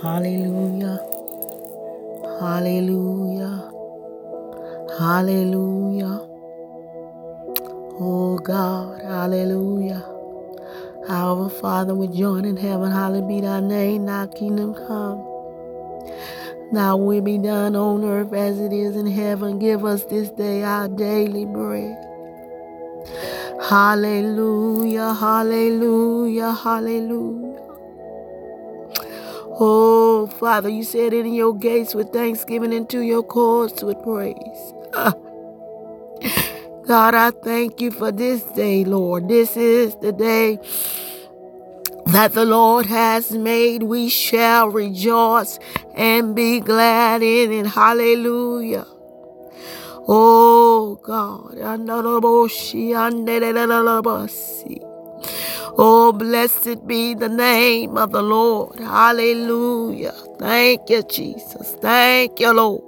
Hallelujah. Hallelujah. Hallelujah. Oh God, hallelujah. Our Father, we join in heaven, hallowed be thy name, thy kingdom come. Thy will be done on earth as it is in heaven. Give us this day our daily bread. Hallelujah, hallelujah, hallelujah. Oh, Father, you said it in your gates with thanksgiving and to your courts with praise. Ah. God, I thank you for this day, Lord. This is the day that the Lord has made. We shall rejoice and be glad in it. Hallelujah. Oh God. Oh, blessed be the name of the Lord. Hallelujah. Thank you, Jesus. Thank you, Lord.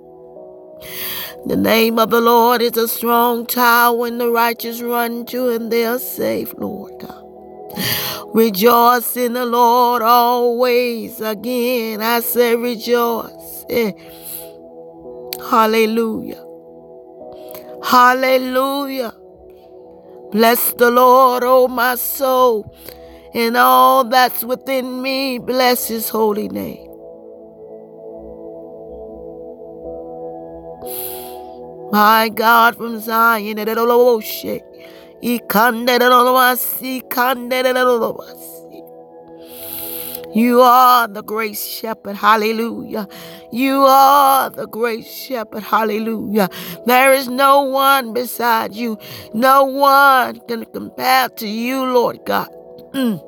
The name of the Lord is a strong tower, and the righteous run to, and they are safe, Lord God. Rejoice in the Lord always. Again, I say rejoice. Eh. Hallelujah. Hallelujah. Bless the Lord, oh my soul, and all that's within me. Bless his holy name. My God from Zion, you are the great shepherd. Hallelujah. You are the great shepherd. Hallelujah. There is no one beside you. No one can compare to you, Lord God. Mm.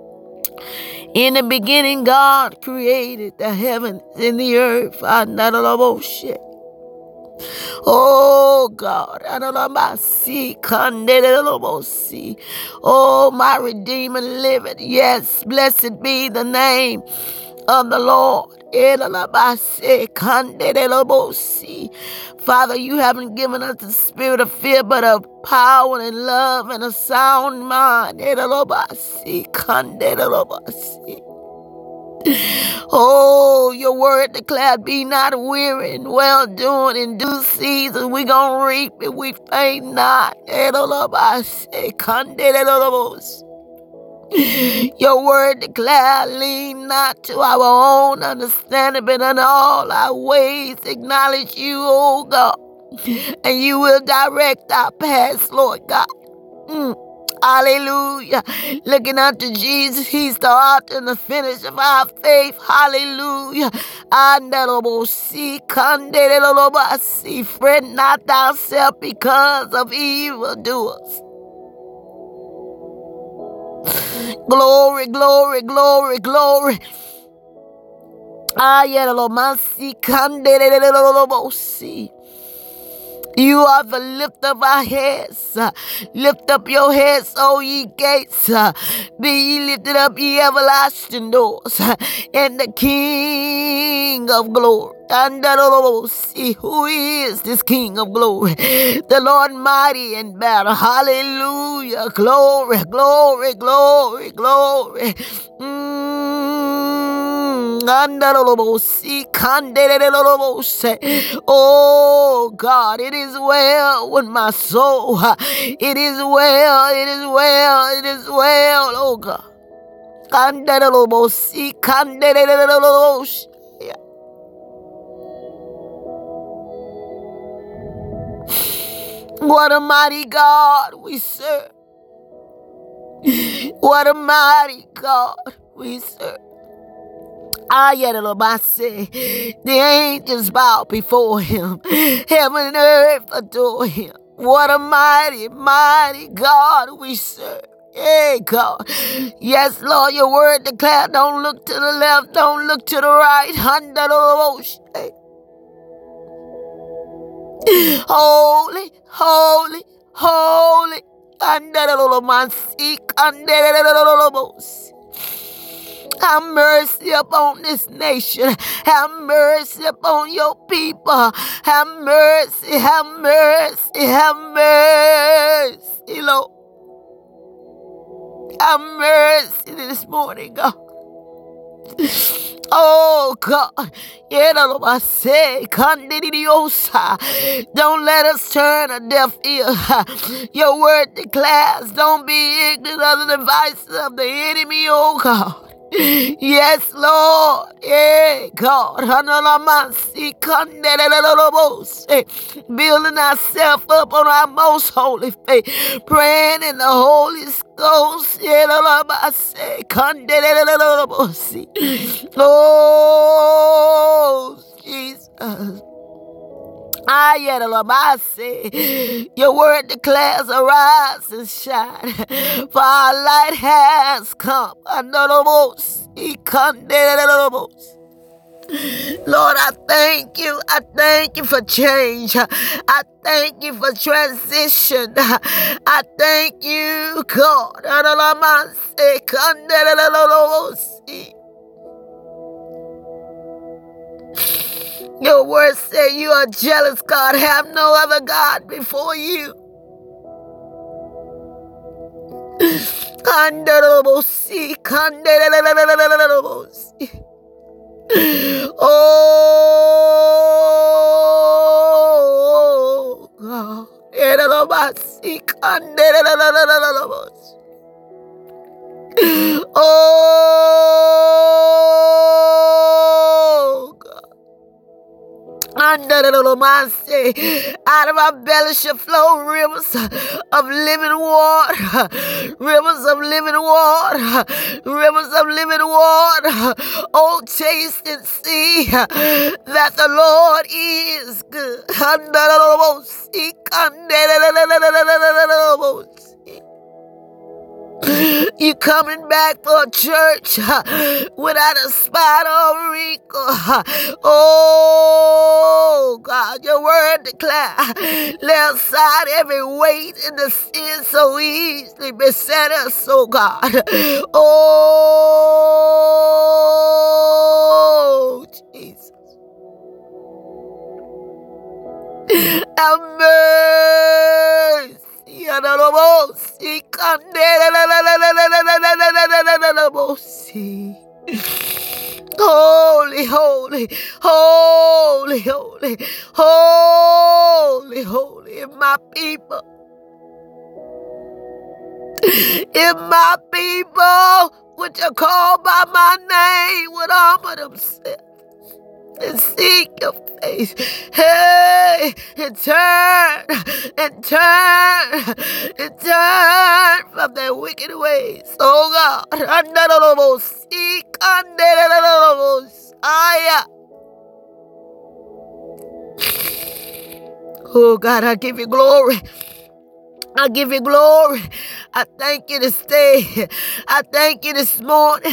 In the beginning, God created the heavens and the earth. I'm not a love, oh, oh Oh, God, oh my Redeemer liveth. Yes, blessed be the name of the Lord. Father, you haven't given us the spirit of fear, but of power and love and a sound mind. Oh, your word declared, be not weary and well doing in due season. We gonna reap if we faint not. Your word declare, lean not to our own understanding, but in all our ways acknowledge you, oh God. And you will direct our paths, Lord God. Mm. Hallelujah. Looking unto Jesus, He's the author and the finish of our faith. Hallelujah. fret not thyself because of evildoers. Glory, glory, glory, glory. Ayelomasi, see. You are the lift of our heads. Uh, lift up your heads, O ye gates. Uh, be ye lifted up, ye everlasting doors. Uh, and the King of glory. And see who is this King of glory. The Lord mighty in battle. Hallelujah. Glory, glory, glory, glory. Mm. Oh God, it is well with my soul. It is well, it is well, it is well, oh God. What a mighty God we serve. What a mighty God we serve. The angels bow before him. Heaven and earth adore him. What a mighty, mighty God we serve. Hey, God. Yes, Lord, your word declared don't look to the left, don't look to the right. Under the ocean. Holy, holy, holy. Under the have mercy upon this nation. Have mercy upon your people. Have mercy, have mercy, have mercy, Lord. Have mercy this morning, God. Oh God, don't let us turn a deaf ear. Your word declares, don't be ignorant of the devices of the enemy, oh God. Yes, Lord. Yeah, God. Building ourselves up on our most holy faith. Praying in the Holy Ghost. Oh, Jesus. Your word declares, arise and shine, for our light has come. Lord, I thank you. I thank you for change. I thank you for transition. I thank you, God. Your word say you are jealous, God. Have no other God before you. Oh, God. Out of our belly shall flow rivers of living water, rivers of living water, rivers of living water. Oh, taste and see that the Lord is good. You coming back for church without a spot or wrinkle. Oh, God, your word declare. Lay aside every weight and the sin so easily beset us, oh God. Oh, Jesus. Mercy. Holy, holy, holy, holy, holy, holy, if my people, if my people which are called by my name would humble themselves and seek your face. Hey, and turn, and turn, and turn from their wicked ways. Oh God, seek. Oh God, I give you glory. I give you glory. I thank you this day. I thank you this morning.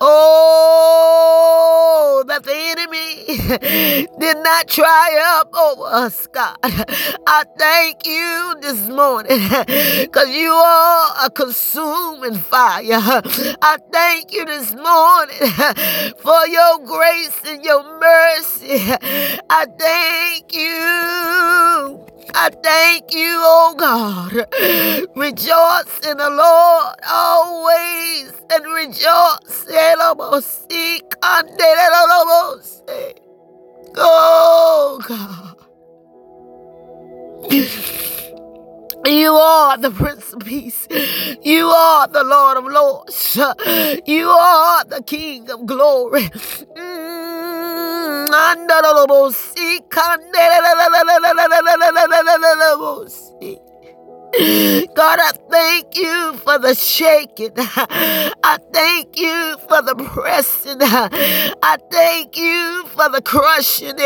Oh, that the enemy did not triumph over us, God. I thank you this morning because you are a consuming fire. I thank you this morning for your grace and your mercy. I thank you. I thank you, oh God. Rejoice in the Lord always and rejoice. Oh God. You are the Prince of Peace. You are the Lord of Lords. You are the King of Glory. Mm, God, I thank you for the shaking. I thank you for the pressing. I thank you for the crushing.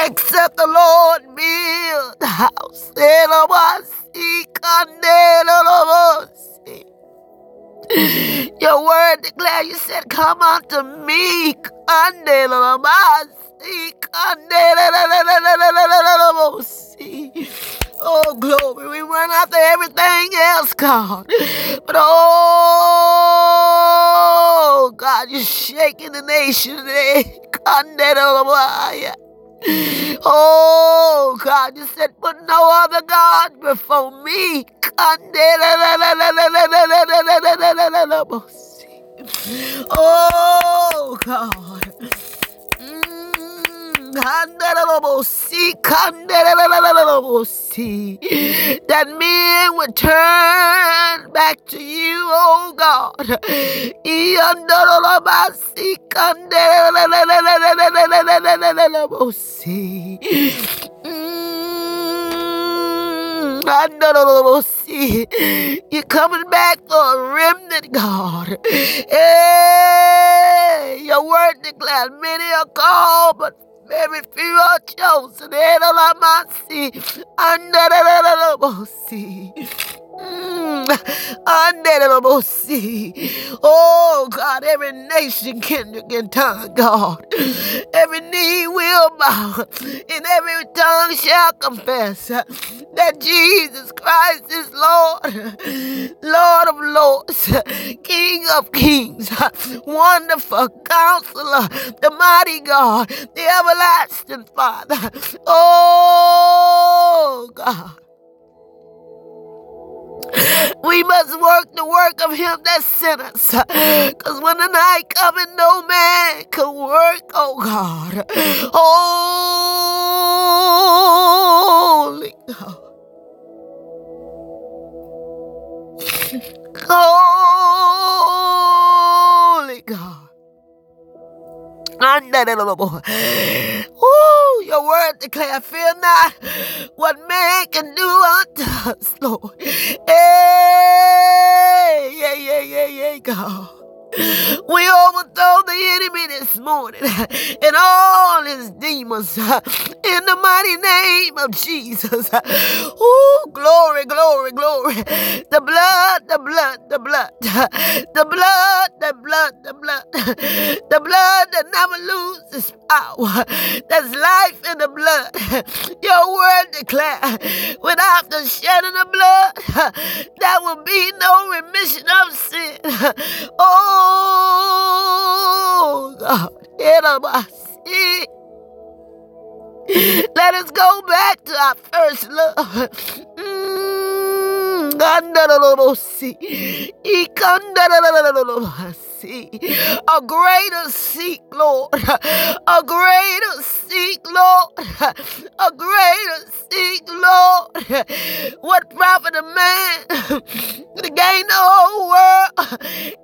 Except the Lord build the house. Your word declare you said, Come unto me. Oh, glory. We run after everything else, God. But oh, God, you're shaking the nation today. Oh God, you said, put no other God before me. Oh God. Mm, that men would turn back to you, oh God. I know see you're coming back for a remnant, God. Hey, your word declares many are called, but very few are chosen. Under the Mm. Oh God, every nation, kindred, and tongue, God. Every knee will bow, and every tongue shall confess that Jesus Christ is Lord, Lord of Lords, King of Kings, Wonderful Counselor, the Mighty God, the Everlasting Father. Oh God. We must work the work of him that sent us. Because when the night cometh, no man can work, oh God. Holy God. Holy God. Your word declare, fear not what man can do unto us, Lord. Hey, yeah, yeah, yeah, yeah, God. We overthrow the enemy this morning and all his demons in the mighty name of Jesus. Oh, glory, glory, glory. The blood, the blood, the blood, the blood, the blood, the blood, the blood that never loses power. There's life in the blood. Your word declare without the shedding of blood, there will be no remission of sin. Oh, God. Let us go back to our first love. A greater seek, Lord. A greater seek, Lord. A greater seek, Lord. What profit a man to gain the whole world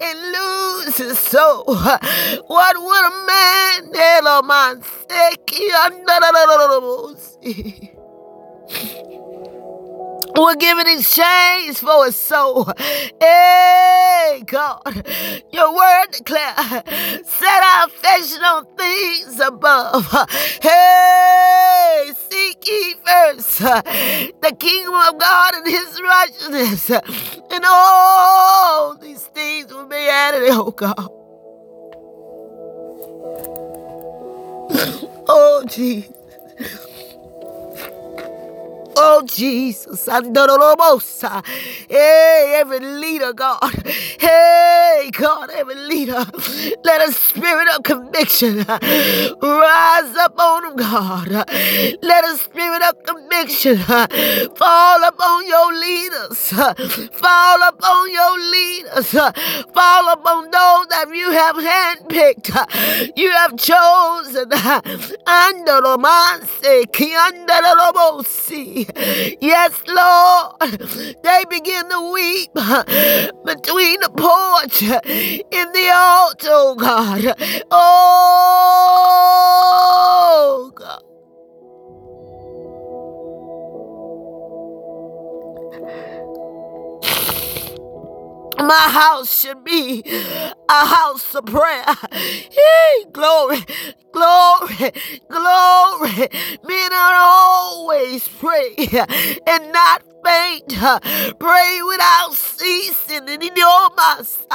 and lose his soul? What would a man, Hello, man, will give it exchange for his soul. Hey, God, your word declare, set our affection on things above. Hey, seek ye first the kingdom of God and his righteousness, and all these things will be added, oh God. Oh, Jesus. Oh, Jesus. Hey, every leader, God. Hey, God, every leader. Let a spirit of conviction rise up on them, God. Let a spirit of conviction fall upon your leaders. Fall upon your leaders. Fall upon those that you have handpicked. You have chosen. Under the Yes, Lord. They begin to weep between the porch and the altar, oh God. Oh, God. My house should be a house of prayer. Hey, glory, glory, glory. Men are always pray and not faint. Pray without ceasing. And in your masa.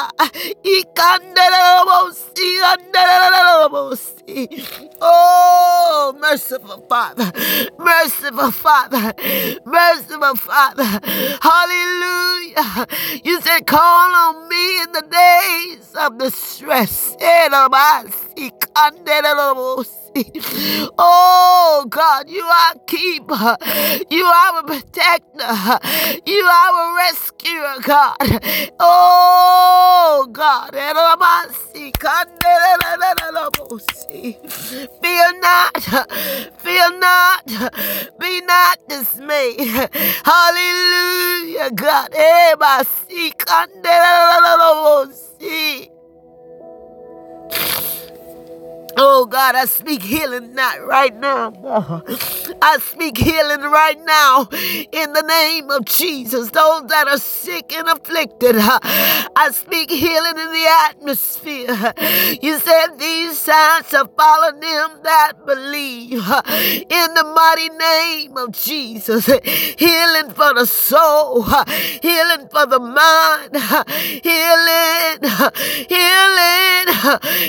Oh, merciful Father, merciful Father, merciful Father. Hallelujah. You said, call on me in the days of distress. Oh God, you are a keeper. You are a protector. You are a rescuer, God. Oh God. Fear not. Fear not. Be not dismayed. Hallelujah, God. Oh God, I speak healing not right now. I speak healing right now in the name of Jesus. Those that are sick and afflicted, I speak healing in the atmosphere. You said these signs shall follow them that believe in the mighty name of Jesus. Healing for the soul, healing for the mind, healing, healing,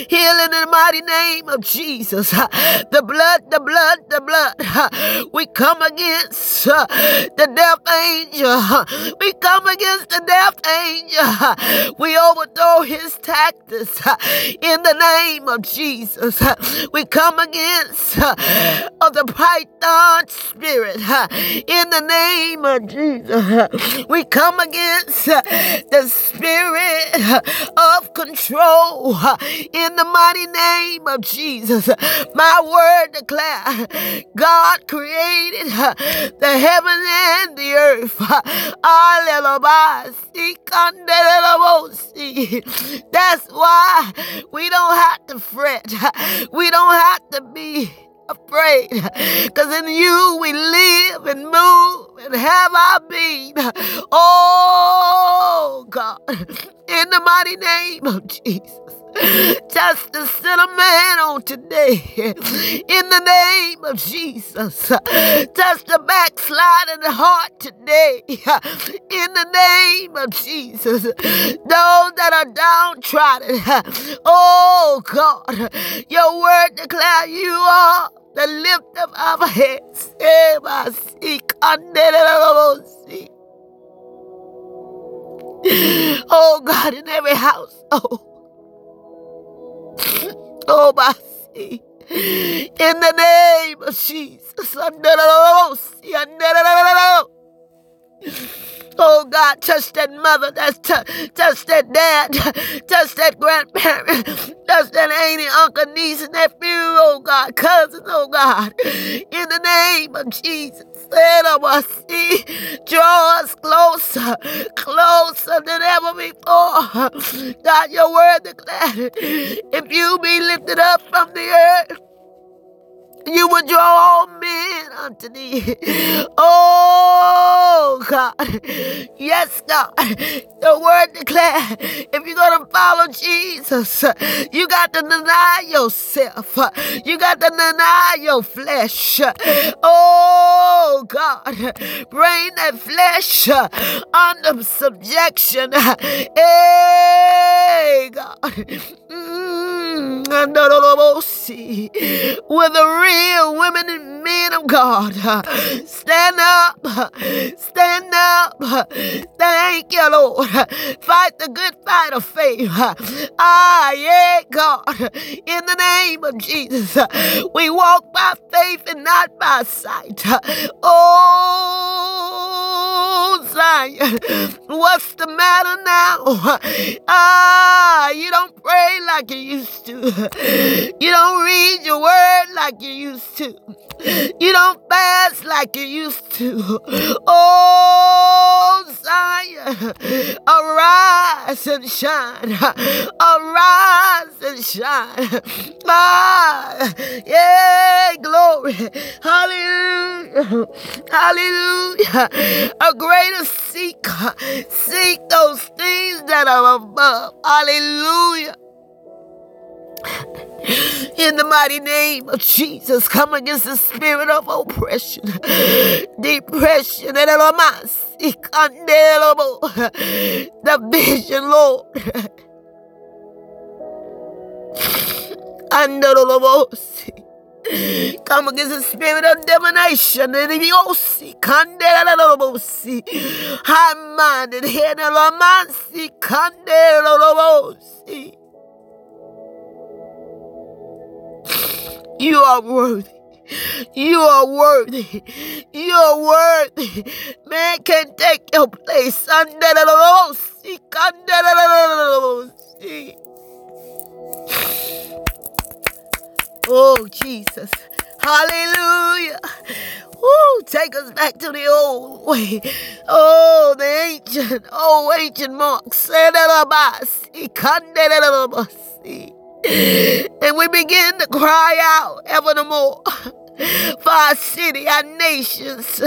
healing in the mighty name name of Jesus. The blood, the blood, the blood. We come against the death angel. We come against the death angel. We overthrow his tactics in the name of Jesus. We come against the python spirit in the name of Jesus. We come against the spirit of control in the mighty name of Jesus. My word declare God created the heaven and the earth. That's why we don't have to fret. We don't have to be afraid. Because in you we live and move and have our being. Oh God, in the mighty name of Jesus. Touch the sinner man on today. In the name of Jesus. Touch the backsliding heart today. In the name of Jesus. Those that are downtrodden. Oh God. Your word declare you are the lift of our heads. Oh God, in every household. Oh, my In the name of Jesus. Oh God, touch that mother, that's t- touch that dad, touch that grandparent, touch that auntie, uncle, niece, and nephew, oh God, cousins, oh God. In the name of Jesus. Draw us closer, closer than ever before. God, your word declared, if you be lifted up from the earth, you would draw all men unto thee. Oh, God. Yes, God. The word declare if you're going to follow Jesus, you got to deny yourself. You got to deny your flesh. Oh, God. Bring that flesh under subjection. Hey, God. Mm-hmm. Mm, with the real women and men of God. Stand up. Stand up. Thank you, Lord. Fight the good fight of faith. Ah, yeah, God. In the name of Jesus, we walk by faith and not by sight. Oh, Zion, what's the matter now? Ah, like you used to. You don't read your word like you used to. You don't fast like you used to. Oh, Zion, arise and shine. Arise and shine. Ah, yeah, glory. Hallelujah. Hallelujah. A greater seeker. Seek those things that are above. Hallelujah. In the mighty name of Jesus, come against the spirit of oppression, depression, and the vision, Lord. Come against the spirit of divination and idiocy, high minded, head of Lamansi, You are worthy. You are worthy. You are worthy. Man can take your place. Oh, Jesus. Hallelujah. Woo, take us back to the old way. Oh, the ancient, oh, ancient monks. And we begin to cry out ever no more for our city, our nations.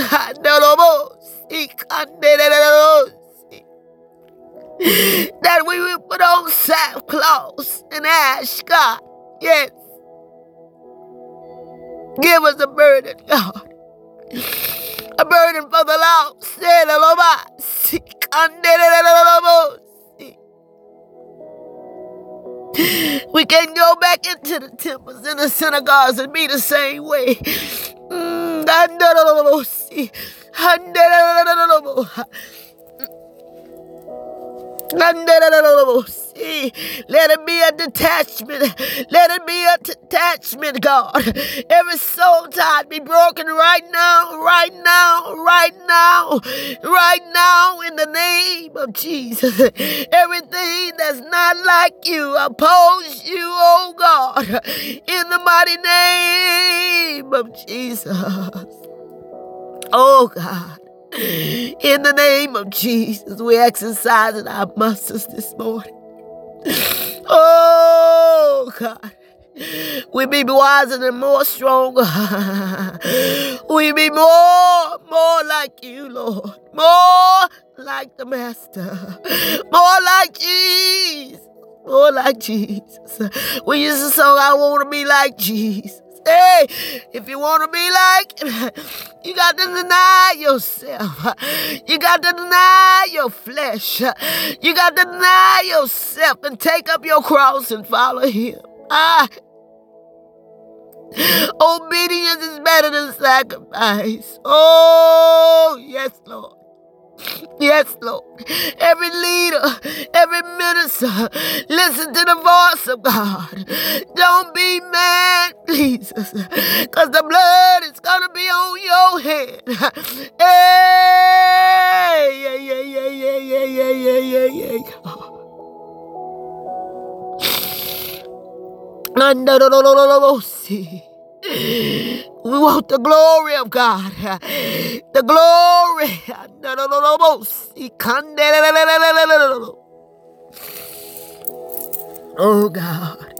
That we will put on sackcloth and ash, God. Yes. Give us a burden, God. A burden for the lost. We can go back into the temples and the synagogues and be the same way. Mm, let it be a detachment. Let it be a detachment, God. Every soul tie be broken right now, right now, right now, right now, in the name of Jesus. Everything that's not like you, oppose you, oh God, in the mighty name of Jesus. Oh God. In the name of Jesus, we're exercising our muscles this morning. Oh, God. We be wiser and more stronger. we be more, more like you, Lord. More like the Master. More like Jesus. More like Jesus. We used to song, I want to be like Jesus. Hey, if you want to be like, you got to deny yourself. You got to deny your flesh. You got to deny yourself and take up your cross and follow Him. Ah. Obedience is better than sacrifice. Oh, yes, Lord. Yes, Lord. Every leader, every minister, listen to the voice of God. Don't be mad, Jesus, because the blood is going to be on your head. Hey, yeah, yeah, yeah, yeah, yeah, yeah, yeah, yeah, yeah. No, no, We want the glory of God. The glory. Oh God.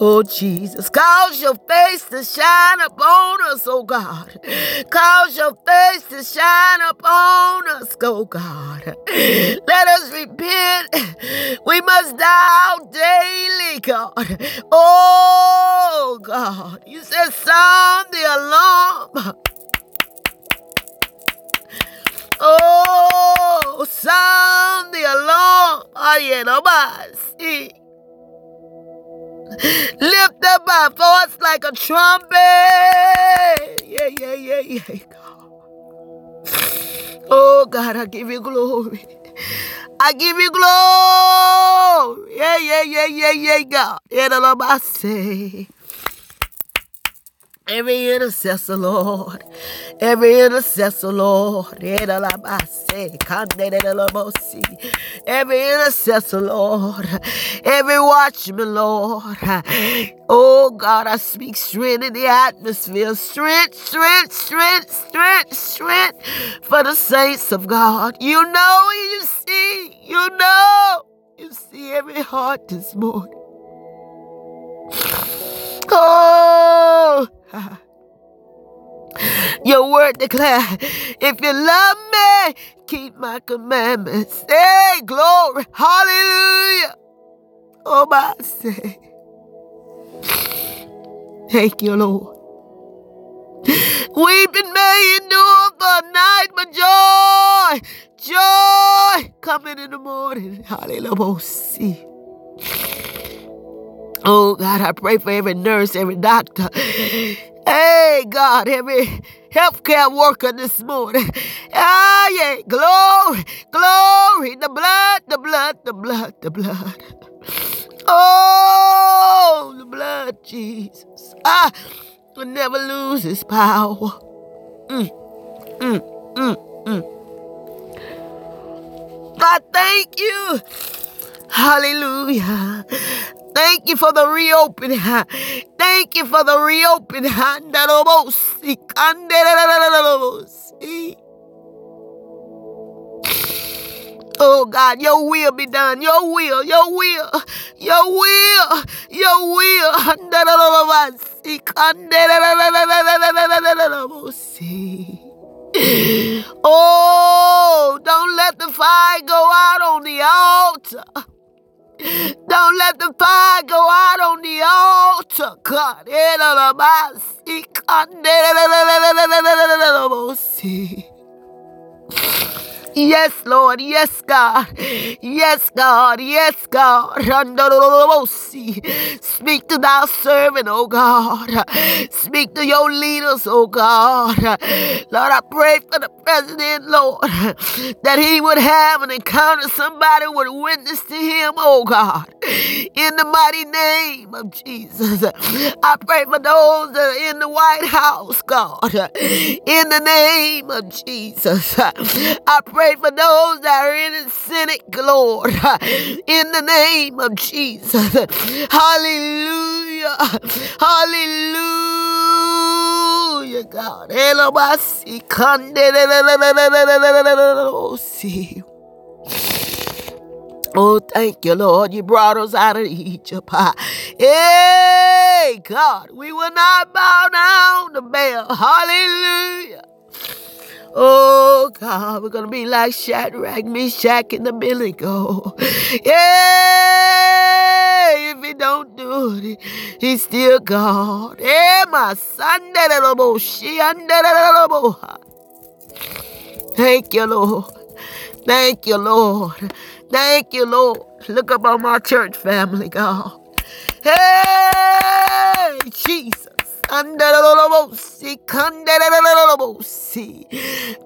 Oh, Jesus, cause your face to shine upon us, oh God. Cause your face to shine upon us, oh God. Let us repent. We must die daily, God. Oh, God. You said, sound the alarm. Oh, sound the alarm. Ay, no más. Lift up our voice like a trumpet. Yeah, yeah, yeah, yeah. Oh, God, I give you glory. I give you glory. Yeah, yeah, yeah, yeah, yeah, God. Yeah, the Lord, I say. Every intercessor, Lord. Every intercessor, Lord. Every intercessor, Lord. Every watchman, Lord. Oh God, I speak strength in the atmosphere. Strength, strength, strength, strength, strength for the saints of God. You know, you see, you know, you see every heart this morning. Oh, your word declare, if you love me, keep my commandments. Hey, glory, hallelujah. Oh, my say. Thank you, Lord. Weeping may endure for a night, but joy, joy coming in the morning. Hallelujah. Oh God, I pray for every nurse, every doctor. Hey God, every healthcare worker this morning. Ah, yeah, glory, glory, the blood, the blood, the blood, the blood. Oh, the blood, Jesus. ah, will never lose its power. Mm, mm, mm, mm. I thank you. Hallelujah. Thank you for the reopening. Thank you for the reopening. Oh God, your will be done. Your will, your will, your will, your will. Oh, don't let the fire go out on the altar. Don't let the fire go out on the altar, God. Yes, Lord. Yes, God. Yes, God. Yes, God. Speak to thy servant, oh God. Speak to your leaders, oh God. Lord, I pray for the president, Lord, that he would have an encounter, somebody would witness to him, oh God. In the mighty name of Jesus. I pray for those that are in the White House, God. In the name of Jesus. I pray pray for those that are in the Senate, Lord, in the name of Jesus. Hallelujah. Hallelujah, God. Oh, thank you, Lord. You brought us out of Egypt. Hey, God, we will not bow down to Baal. Hallelujah. Oh God, we're gonna be like Shadrach, Meshach, and Abednego. Yeah, if he don't do it, he's still God. Yeah, my son, she. Thank you, Lord. Thank you, Lord. Thank you, Lord. Look up on my church family, God. Hey, Jesus.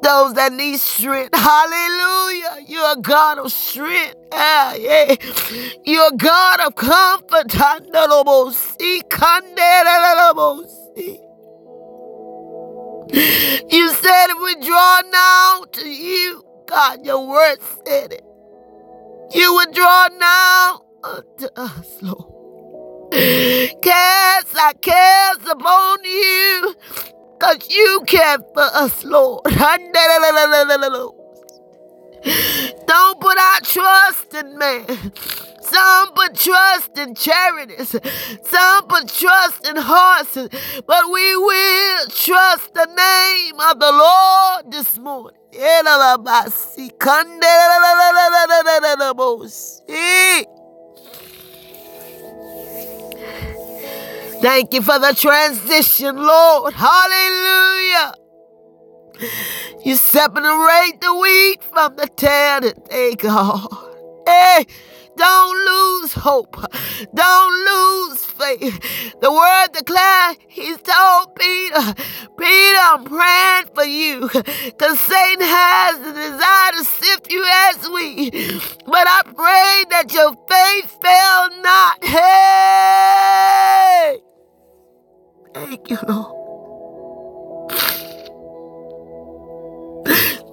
Those that need strength. Hallelujah. You're a God of strength. Ah, yeah. You're a God of comfort. You said if we draw now to you, God, your word said it. You would draw now unto us, Lord. Cast our cares upon you, because you care for us, Lord. Don't put our trust in man. Some put trust in charities. Some put trust in horses. But we will trust the name of the Lord this morning. Thank you for the transition, Lord. Hallelujah. You separate the wheat from the tare today, God. Hey, don't lose hope. Don't lose faith. The word declared, he told Peter, Peter, I'm praying for you. Because Satan has the desire to sift you as wheat. But I pray that your faith fail not. Hey! Thank you, Lord.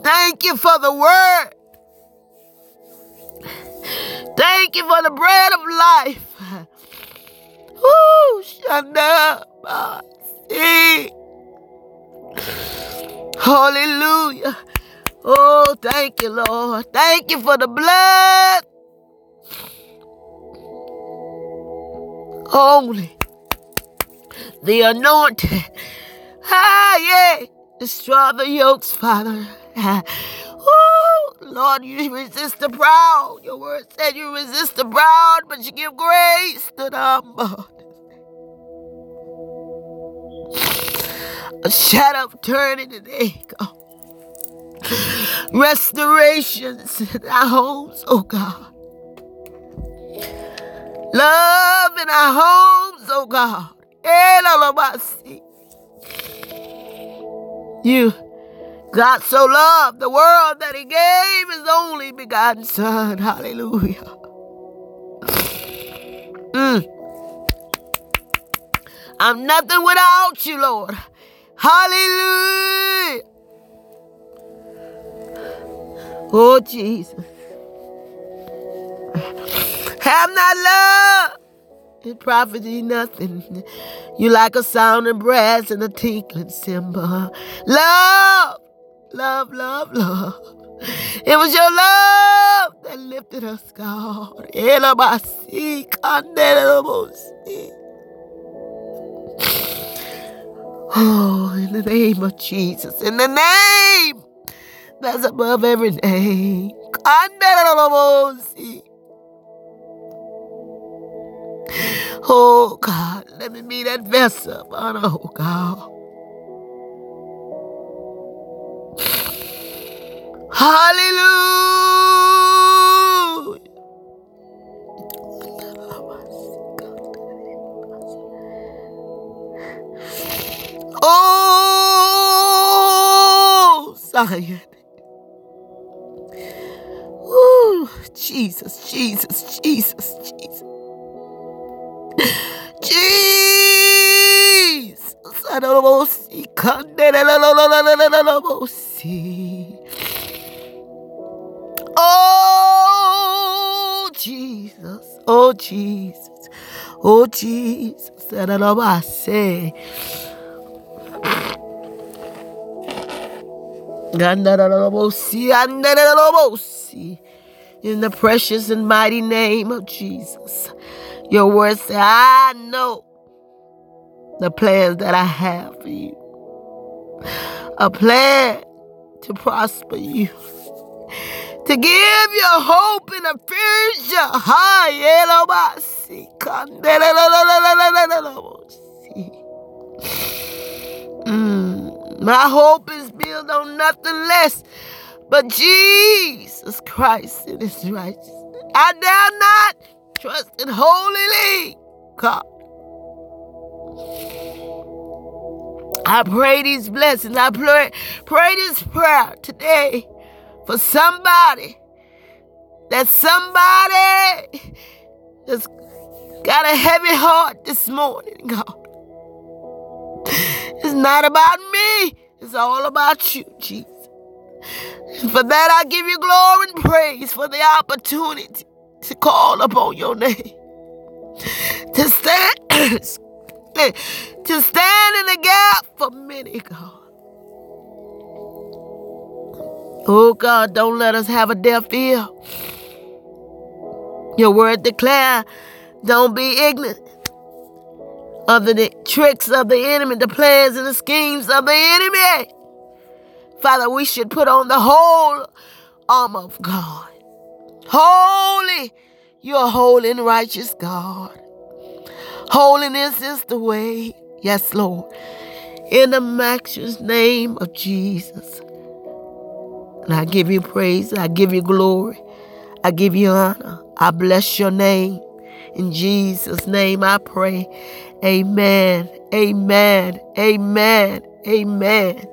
Thank you for the word. Thank you for the bread of life. Woo, Shanda. Hallelujah. Oh, thank you, Lord. Thank you for the blood. Only the anointed. Ah, yeah. Destroy the yokes, Father. Ooh, Lord, you resist the proud. Your word said you resist the proud, but you give grace to the humble. A shadow of turning today, God. Restorations in our homes, oh God. Love in our homes, oh God. You, God so loved the world that he gave his only begotten son. Hallelujah. Mm. I'm nothing without you, Lord. Hallelujah. Oh, Jesus. Have not love. It nothing. You like a sounding brass and a tinkling cymbal. Love, love, love, love. It was your love that lifted us, God. Oh, in the name of Jesus, in the name that's above every name. Oh God, let me be that vessel honor, oh God. Hallelujah. Oh, Zion. Ooh, Jesus, Jesus, Jesus, Jesus. Jesus. Oh, Jesus. Oh, Jesus. Oh, Jesus. And I love I say. In the precious and mighty name of Jesus. Your word I know the plans that I have for you. A plan to prosper you. To give you hope in the future. Mm. My hope is built on nothing less but Jesus Christ and his righteousness. I dare not trusting wholly God. I pray these blessings. I pray, pray this prayer today for somebody. That somebody that's got a heavy heart this morning, God. It's not about me. It's all about you, Jesus. For that, I give you glory and praise for the opportunity to call upon your name, to stand, to stand in the gap for many, God. Oh God, don't let us have a deaf ear. Your word declare, don't be ignorant of the tricks of the enemy, the plans and the schemes of the enemy. Father, we should put on the whole armor of God. Holy, you're holy and righteous God. Holiness is the way. Yes, Lord. In the matchless name of Jesus. And I give you praise. I give you glory. I give you honor. I bless your name. In Jesus' name I pray. Amen. Amen. Amen. Amen.